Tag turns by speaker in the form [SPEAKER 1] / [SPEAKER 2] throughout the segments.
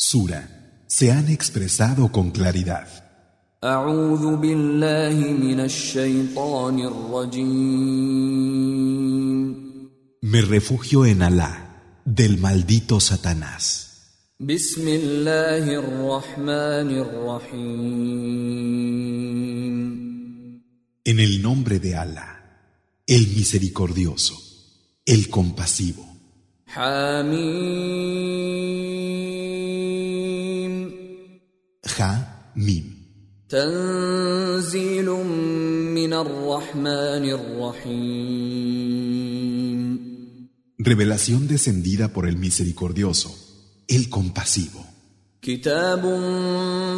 [SPEAKER 1] Sura, se han expresado con claridad. Me refugio en Alá, del maldito Satanás. En el nombre de Alá, el misericordioso, el compasivo. حاميم حاميم تنزيل من الرحمن الرحيم Revelación descendida por el misericordioso, el compasivo. كتاب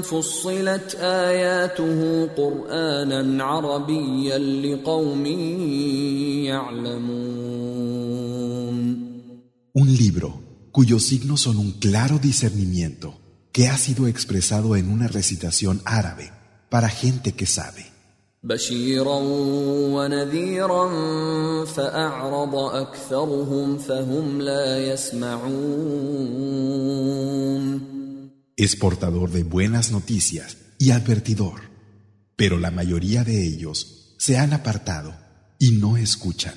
[SPEAKER 1] فصلت آياته قرآنا عربيا لقوم يعلمون un libro cuyos signos son un claro discernimiento que ha sido expresado en una recitación árabe para gente que sabe. Es portador de buenas noticias y advertidor, pero la mayoría de ellos se han apartado y no escuchan.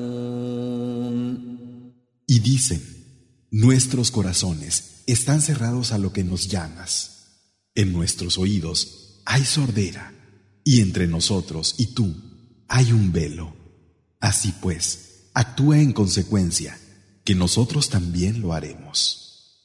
[SPEAKER 1] Y dicen, nuestros corazones están cerrados a lo que nos llamas. En nuestros oídos hay sordera, y entre nosotros y tú hay un velo. Así pues, actúa en consecuencia, que nosotros también lo haremos.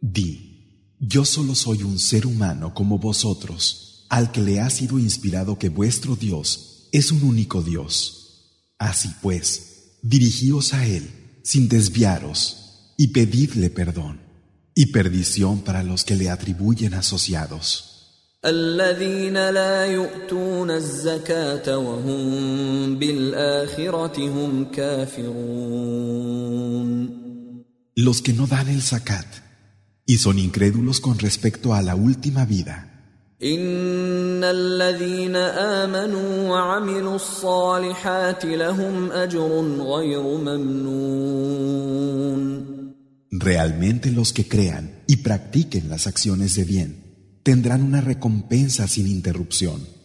[SPEAKER 1] Di, yo solo soy un ser humano como vosotros, al que le ha sido inspirado que vuestro Dios es un único Dios. Así pues, dirigíos a Él sin desviaros y pedidle perdón y perdición para los que le atribuyen asociados. Los que no dan el zakat y son incrédulos con respecto a la última vida. Realmente los que crean y practiquen las acciones de bien tendrán una recompensa sin interrupción.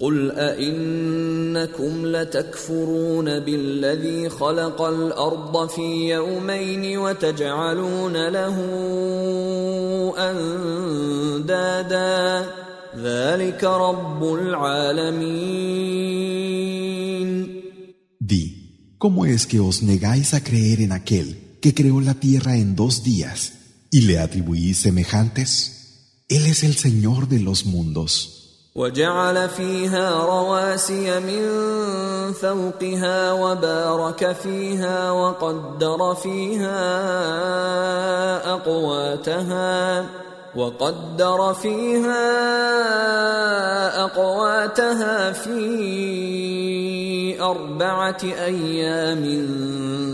[SPEAKER 1] قل أئنكم لتكفرون بالذي خلق الأرض في يومين وتجعلون له أندادا ذلك رب العالمين. Di, ¿cómo es que os negáis a creer en aquel que creó la tierra en dos días y le atribuís semejantes? Él es el Señor de los mundos. وجعل فيها رواسي من فوقها وبارك فيها وقدر فيها اقواتها وقدر فيها اقواتها في اربعه ايام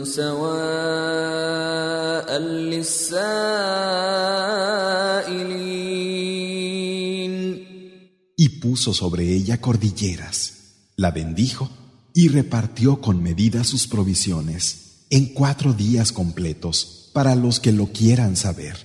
[SPEAKER 1] سواء للسائل puso sobre ella cordilleras, la bendijo y repartió con medida sus provisiones en cuatro días completos para los que lo quieran saber.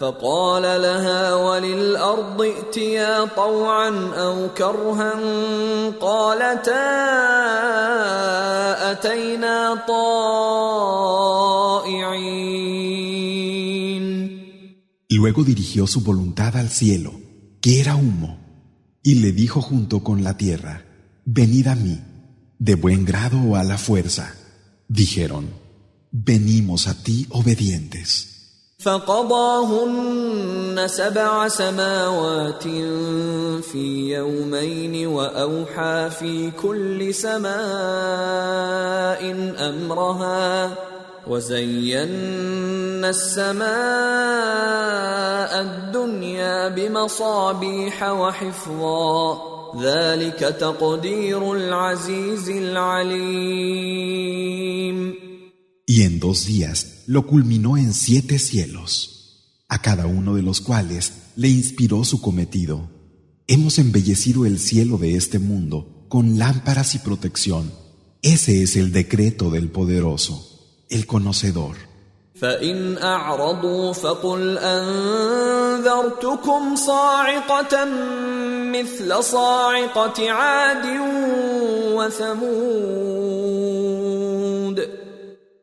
[SPEAKER 1] Luego dirigió su voluntad al cielo, que era humo, y le dijo junto con la tierra, Venid a mí, de buen grado o a la fuerza. Dijeron, Venimos a ti obedientes. فقضاهن سبع سماوات في يومين واوحى في كل سماء امرها وزينا السماء الدنيا بمصابيح وحفظا ذلك تقدير العزيز العليم Y en dos días lo culminó en siete cielos, a cada uno de los cuales le inspiró su cometido. Hemos embellecido el cielo de este mundo con lámparas y protección. Ese es el decreto del poderoso, el conocedor.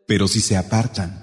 [SPEAKER 1] Pero si se apartan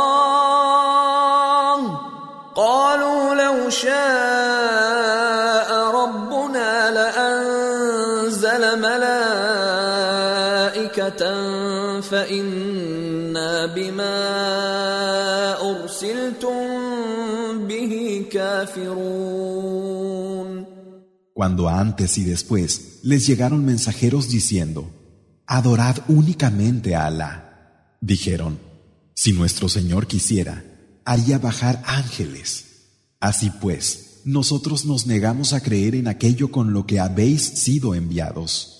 [SPEAKER 1] Cuando antes y después les llegaron mensajeros diciendo, Adorad únicamente a Alá. Dijeron, si nuestro Señor quisiera, haría bajar ángeles. Así pues, nosotros nos negamos a creer en aquello con lo que habéis sido enviados.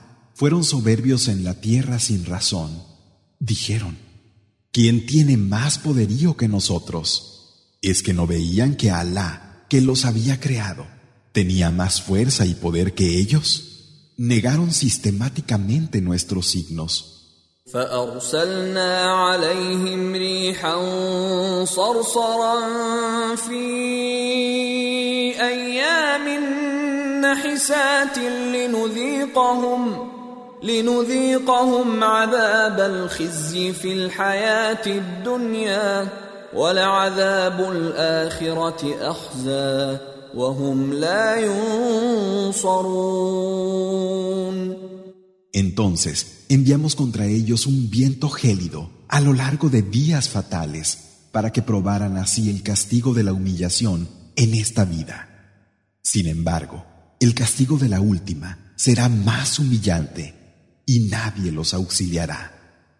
[SPEAKER 1] fueron soberbios en la tierra sin razón. Dijeron, ¿quién tiene más poderío que nosotros? Es que no veían que Alá, que los había creado, tenía más fuerza y poder que ellos. Negaron sistemáticamente nuestros signos. Entonces enviamos contra ellos un viento gélido a lo largo de días fatales para que probaran así el castigo de la humillación en esta vida. Sin embargo, el castigo de la última será más humillante y nadie los auxiliará.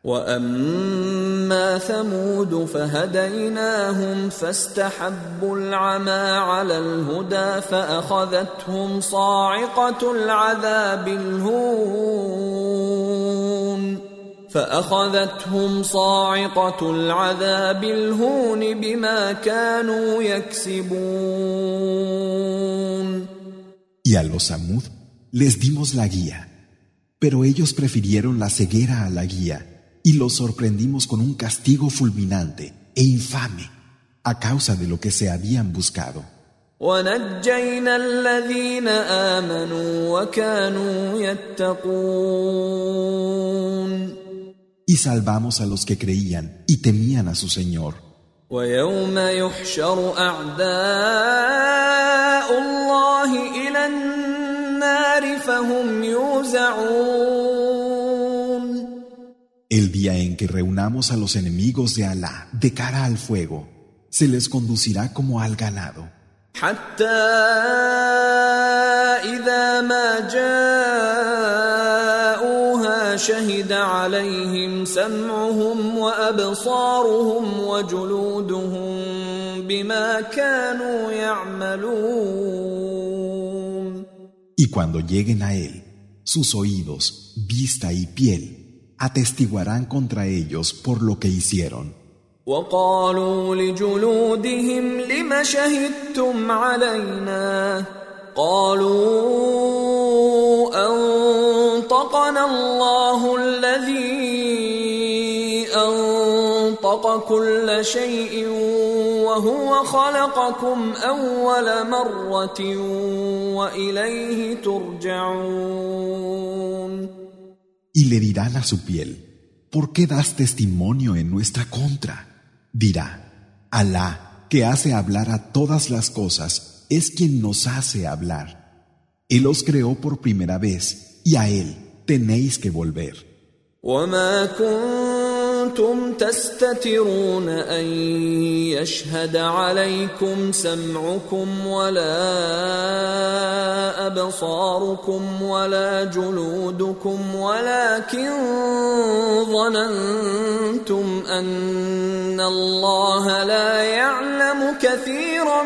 [SPEAKER 1] واما ثمود فهديناهم فاستحبوا العمى على الهدى فاخذتهم صاعقه العذاب الهون فاخذتهم صاعقه العذاب الهون بما كانوا يكسبون Y a los Samud les dimos la guía pero ellos prefirieron la ceguera a la guía y los sorprendimos con un castigo fulminante e infame a causa de lo que se habían buscado. Y salvamos a los que creían y temían a su Señor. El día en que reunamos a los enemigos de Alá de cara al fuego, se les conducirá como al ganado. Y cuando lleguen a él, sus oídos, vista y piel, atestiguarán contra ellos por lo que hicieron. وقالوا لجلودهم لم شهدتم علينا قالوا انطقنا الله الذي انطق كل شيء y le dirán a su piel, ¿por qué das testimonio en nuestra contra? Dirá, Alá, que hace hablar a todas las cosas, es quien nos hace hablar. Él os creó por primera vez, y a Él tenéis que volver. كنتم تستترون ان يشهد عليكم سمعكم ولا ابصاركم ولا جلودكم ولكن ظننتم ان الله لا يعلم كثيرا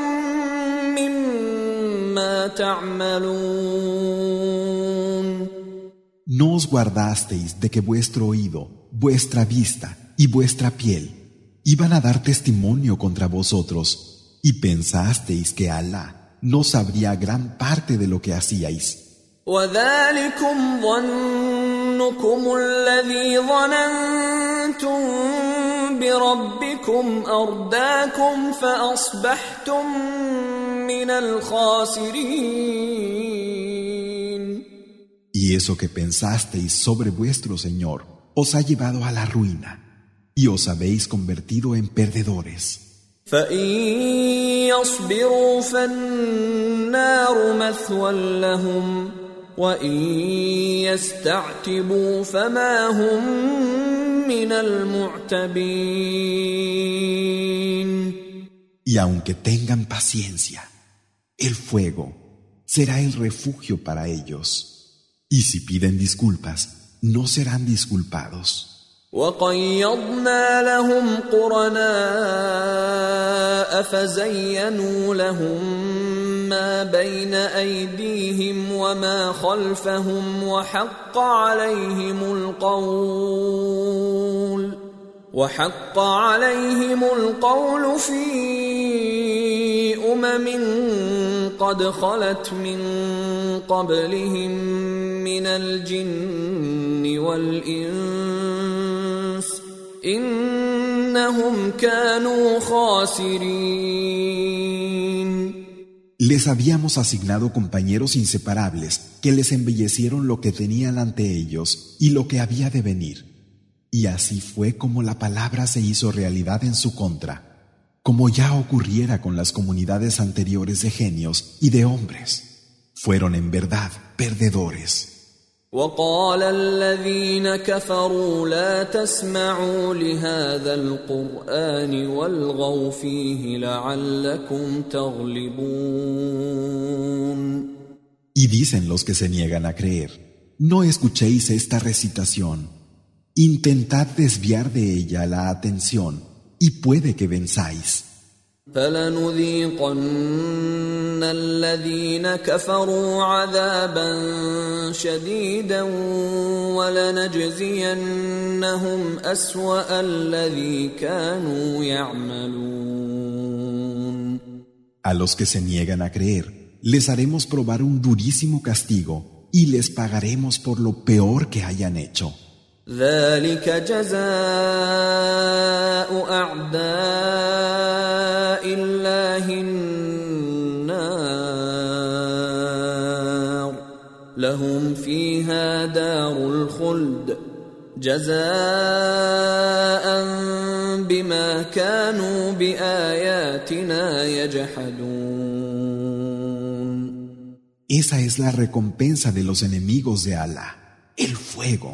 [SPEAKER 1] مما تعملون Nos guardasteis de que vuestro oído vuestra vista y vuestra piel iban a dar testimonio contra vosotros y pensasteis que Alá no sabría gran parte de lo que hacíais. Y eso que pensasteis sobre vuestro Señor os ha llevado a la ruina y os habéis convertido en perdedores. Y aunque tengan paciencia, el fuego será el refugio para ellos. Y si piden disculpas, no serán disculpados. وقيضنا لهم قرناء فزينوا لهم ما بين ايديهم وما خلفهم وحق عليهم القول وحق عليهم القول في امم Les habíamos asignado compañeros inseparables que les embellecieron lo que tenían ante ellos y lo que había de venir. Y así fue como la palabra se hizo realidad en su contra como ya ocurriera con las comunidades anteriores de genios y de hombres. Fueron en verdad perdedores. Y dicen los que se niegan a creer, no escuchéis esta recitación. Intentad desviar de ella la atención y puede que venzáis. A los que se niegan a creer, les haremos probar un durísimo castigo y les pagaremos por lo peor que hayan hecho. ذلك جزاء اعداء الله النار لهم فيها دار الخلد جزاء بما كانوا باياتنا يجحدون Esa es la recompensa de los enemigos de Allah, el fuego.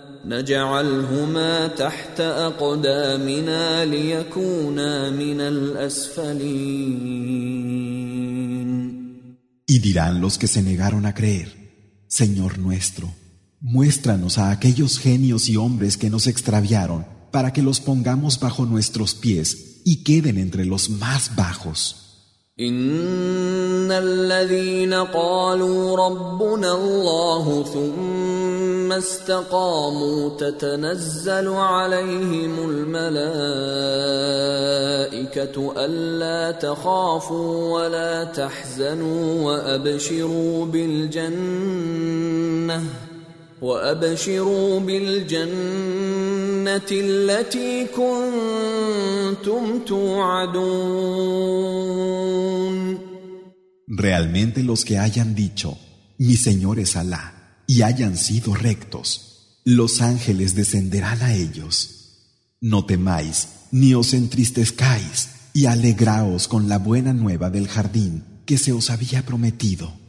[SPEAKER 1] Y dirán los que se negaron a creer, Señor nuestro, muéstranos a aquellos genios y hombres que nos extraviaron para que los pongamos bajo nuestros pies y queden entre los más bajos. ان الذين قالوا ربنا الله ثم استقاموا تتنزل عليهم الملائكه الا تخافوا ولا تحزنوا وابشروا بالجنه Realmente los que hayan dicho, mi Señor es Alá, y hayan sido rectos, los ángeles descenderán a ellos. No temáis, ni os entristezcáis, y alegraos con la buena nueva del jardín que se os había prometido.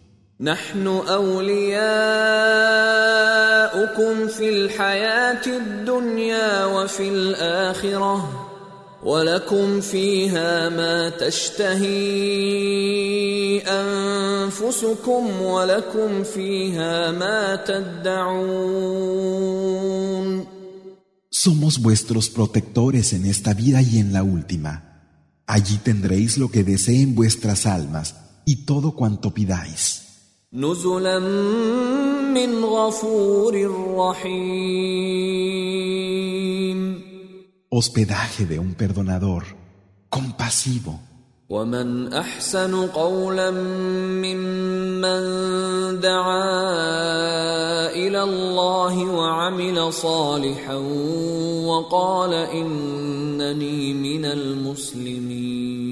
[SPEAKER 1] Somos vuestros protectores en esta vida y en la última. Allí tendréis lo que deseen vuestras almas y todo cuanto pidáis. نزلا من غفور رحيم Hospedaje de un perdonador compasivo. ومن احسن قولا ممن دعا الى الله وعمل صالحا وقال انني من المسلمين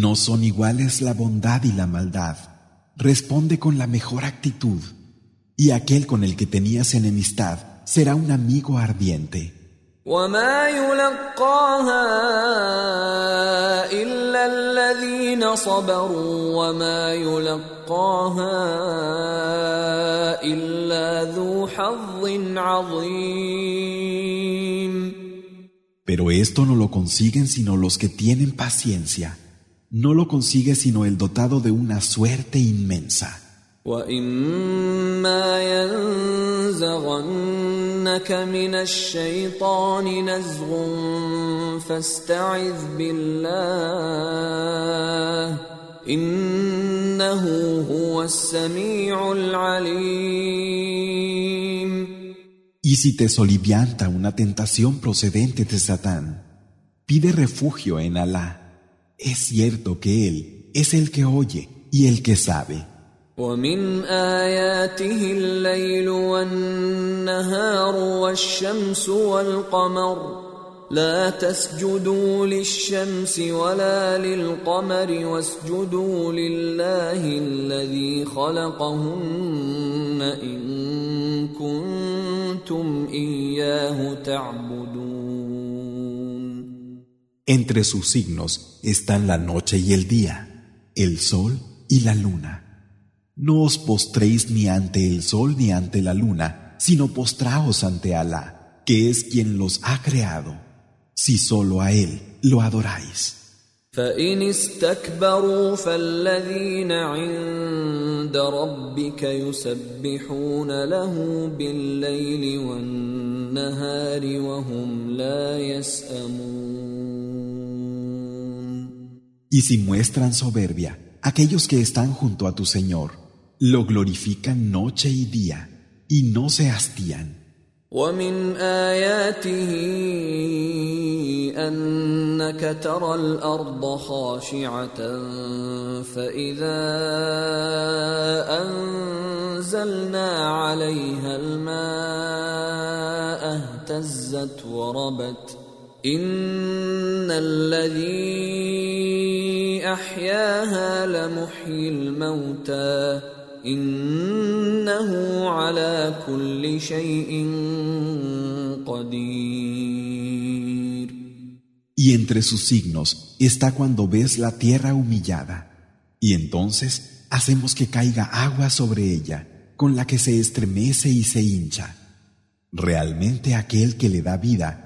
[SPEAKER 1] No son iguales la bondad y la maldad. Responde con la mejor actitud, y aquel con el que tenías enemistad será un amigo ardiente. Pero esto no lo consiguen sino los que tienen paciencia no lo consigue sino el dotado de una suerte inmensa. Y si te solivianta una tentación procedente de Satán, pide refugio en Alá. Es cierto que Él es el que oye y el que sabe. ومن آياته الليل والنهار والشمس والقمر لا تسجدوا للشمس ولا للقمر واسجدوا لله الذي خلقهن إن كنتم إياه تعبدون Entre sus signos están la noche y el día, el sol y la luna. No os postréis ni ante el sol ni ante la luna, sino postraos ante Alá, que es quien los ha creado, si solo a Él lo adoráis. Y si muestran soberbia, aquellos que están junto a tu Señor lo glorifican noche y día y no se hastían. Y entre sus signos está cuando ves la tierra humillada, y entonces hacemos que caiga agua sobre ella, con la que se estremece y se hincha. Realmente aquel que le da vida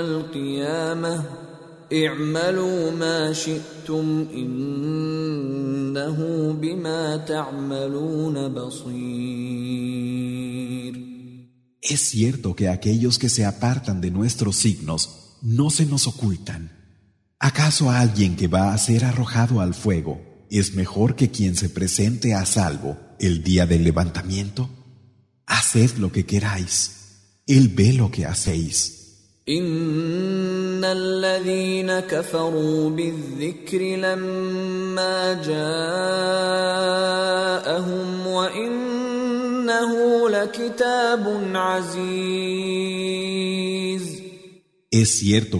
[SPEAKER 1] Es cierto que aquellos que se apartan de nuestros signos no se nos ocultan. ¿Acaso alguien que va a ser arrojado al fuego es mejor que quien se presente a salvo el día del levantamiento? Haced lo que queráis. Él ve lo que hacéis. Es cierto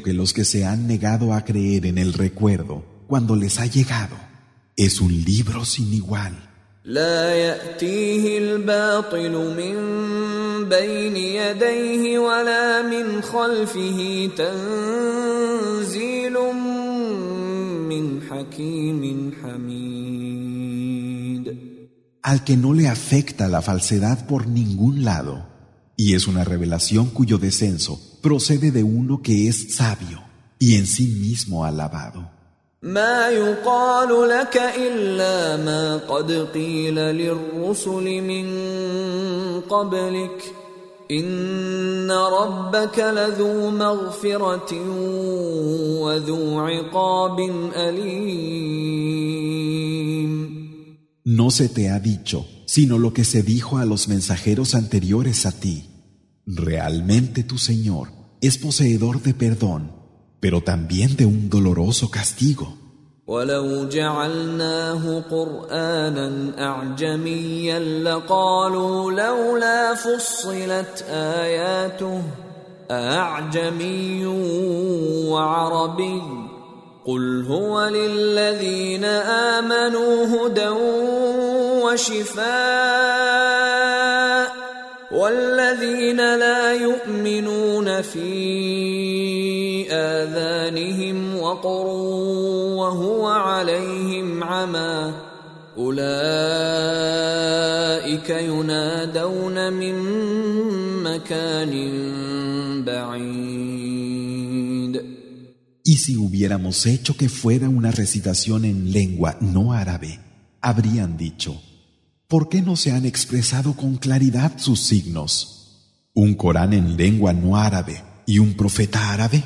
[SPEAKER 1] que los que se han negado a creer en el recuerdo cuando les ha llegado es un libro sin igual al que no le afecta la falsedad por ningún lado y es una revelación cuyo descenso procede de uno que es sabio y en sí mismo alabado no se te ha dicho sino lo que se dijo a los mensajeros anteriores a ti. Realmente tu Señor es poseedor de perdón pero también de un doloroso castigo. ولو جعلناه قرانا اعجميا لقالوا لولا فصلت اياته اعجمي وعربي قل هو للذين امنوا هدى وشفاء والذين لا يؤمنون فيه Y si hubiéramos hecho que fuera una recitación en lengua no árabe, habrían dicho, ¿por qué no se han expresado con claridad sus signos? ¿Un Corán en lengua no árabe y un profeta árabe?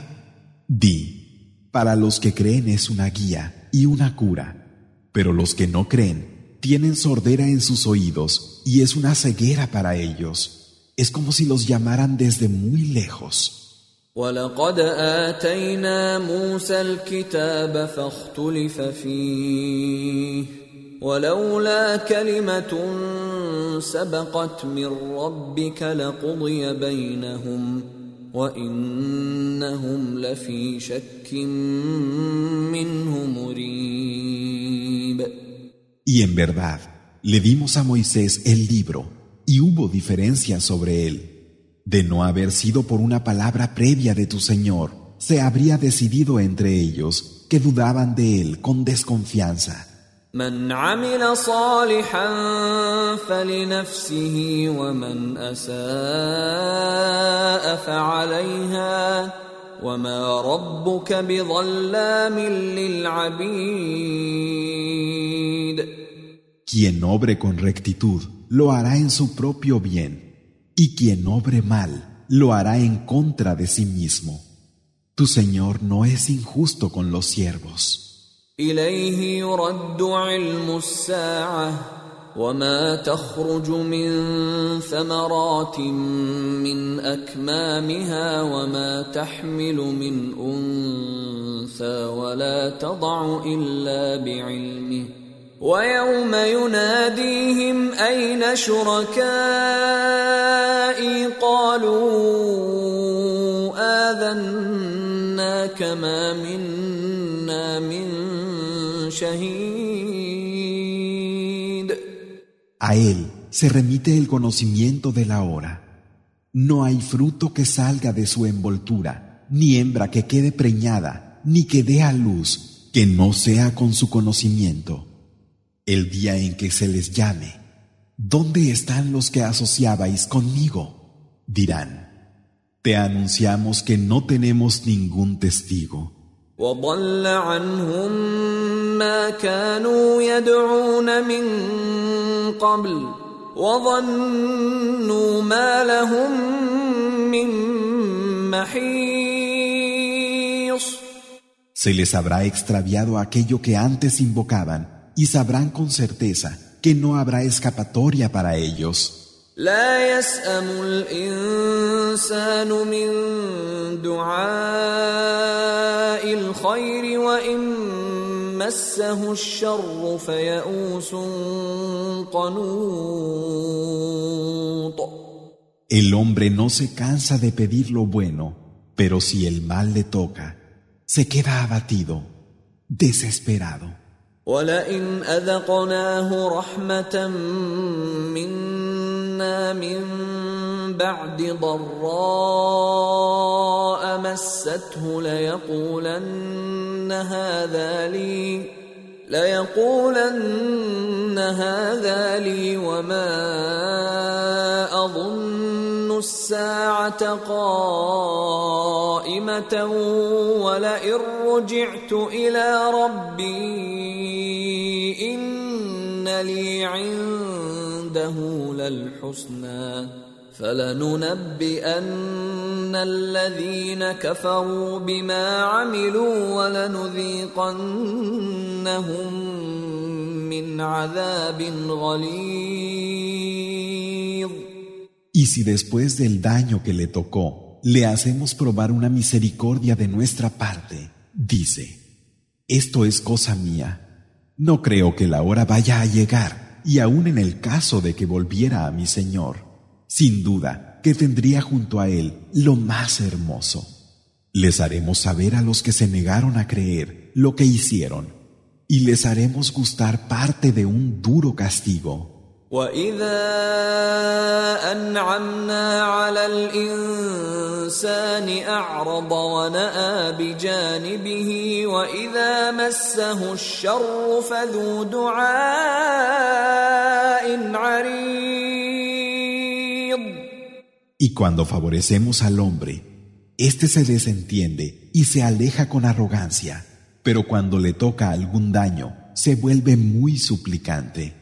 [SPEAKER 1] Di, para los que creen es una guía y una cura, pero los que no creen tienen sordera en sus oídos y es una ceguera para ellos. Es como si los llamaran desde muy lejos. Y en verdad, le dimos a Moisés el libro, y hubo diferencias sobre él. De no haber sido por una palabra previa de tu Señor, se habría decidido entre ellos que dudaban de él con desconfianza. Quien obre con rectitud lo hará en su propio bien y quien obre mal lo hará en contra de sí mismo. Tu Señor no es injusto con los siervos. اليه يرد علم الساعه وما تخرج من ثمرات من اكمامها وما تحمل من انثى ولا تضع الا بعلمه A él se remite el conocimiento de la hora. No hay fruto que salga de su envoltura, ni hembra que quede preñada, ni que dé a luz, que no sea con su conocimiento el día en que se les llame, ¿dónde están los que asociabais conmigo? Dirán, te anunciamos que no tenemos ningún testigo. Se les habrá extraviado aquello que antes invocaban y sabrán con certeza que no habrá escapatoria para ellos. El hombre no se cansa de pedir lo bueno, pero si el mal le toca, se queda abatido, desesperado. ولئن اذقناه رحمه منا من بعد ضراء مسته ليقولن هذا لي ليقولن هذا لي وما اظن الساعه قائمه ولئن رجعت الى ربي ان لي عنده للحسنى فلننبئن الذين كفروا بما عملوا ولنذيقنهم من عذاب غليظ Y si después del daño que le tocó, le hacemos probar una misericordia de nuestra parte, dice, esto es cosa mía. No creo que la hora vaya a llegar, y aun en el caso de que volviera a mi Señor, sin duda que tendría junto a Él lo más hermoso. Les haremos saber a los que se negaron a creer lo que hicieron, y les haremos gustar parte de un duro castigo. Y cuando favorecemos al hombre, éste se desentiende y se aleja con arrogancia, pero cuando le toca algún daño, se vuelve muy suplicante.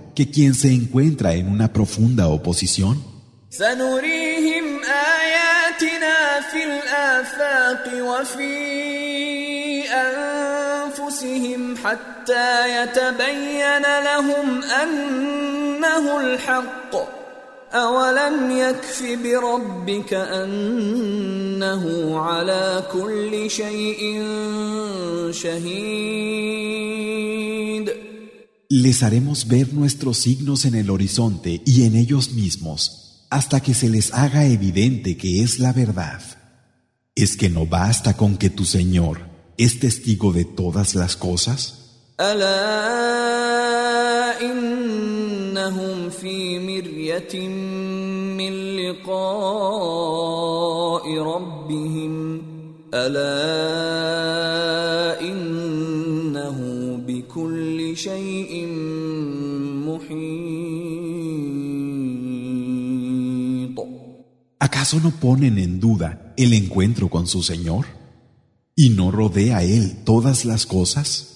[SPEAKER 1] que quien se encuentra en una profunda oposición سنريهم آياتنا في الآفاق وفي أنفسهم حتى يتبين لهم أنه الحق أولم يكف بربك أنه على كل شيء شهيد Les haremos ver nuestros signos en el horizonte y en ellos mismos, hasta que se les haga evidente que es la verdad. ¿Es que no basta con que tu Señor es testigo de todas las cosas? ¿Acaso no ponen en duda el encuentro con su Señor? ¿Y no rodea Él todas las cosas?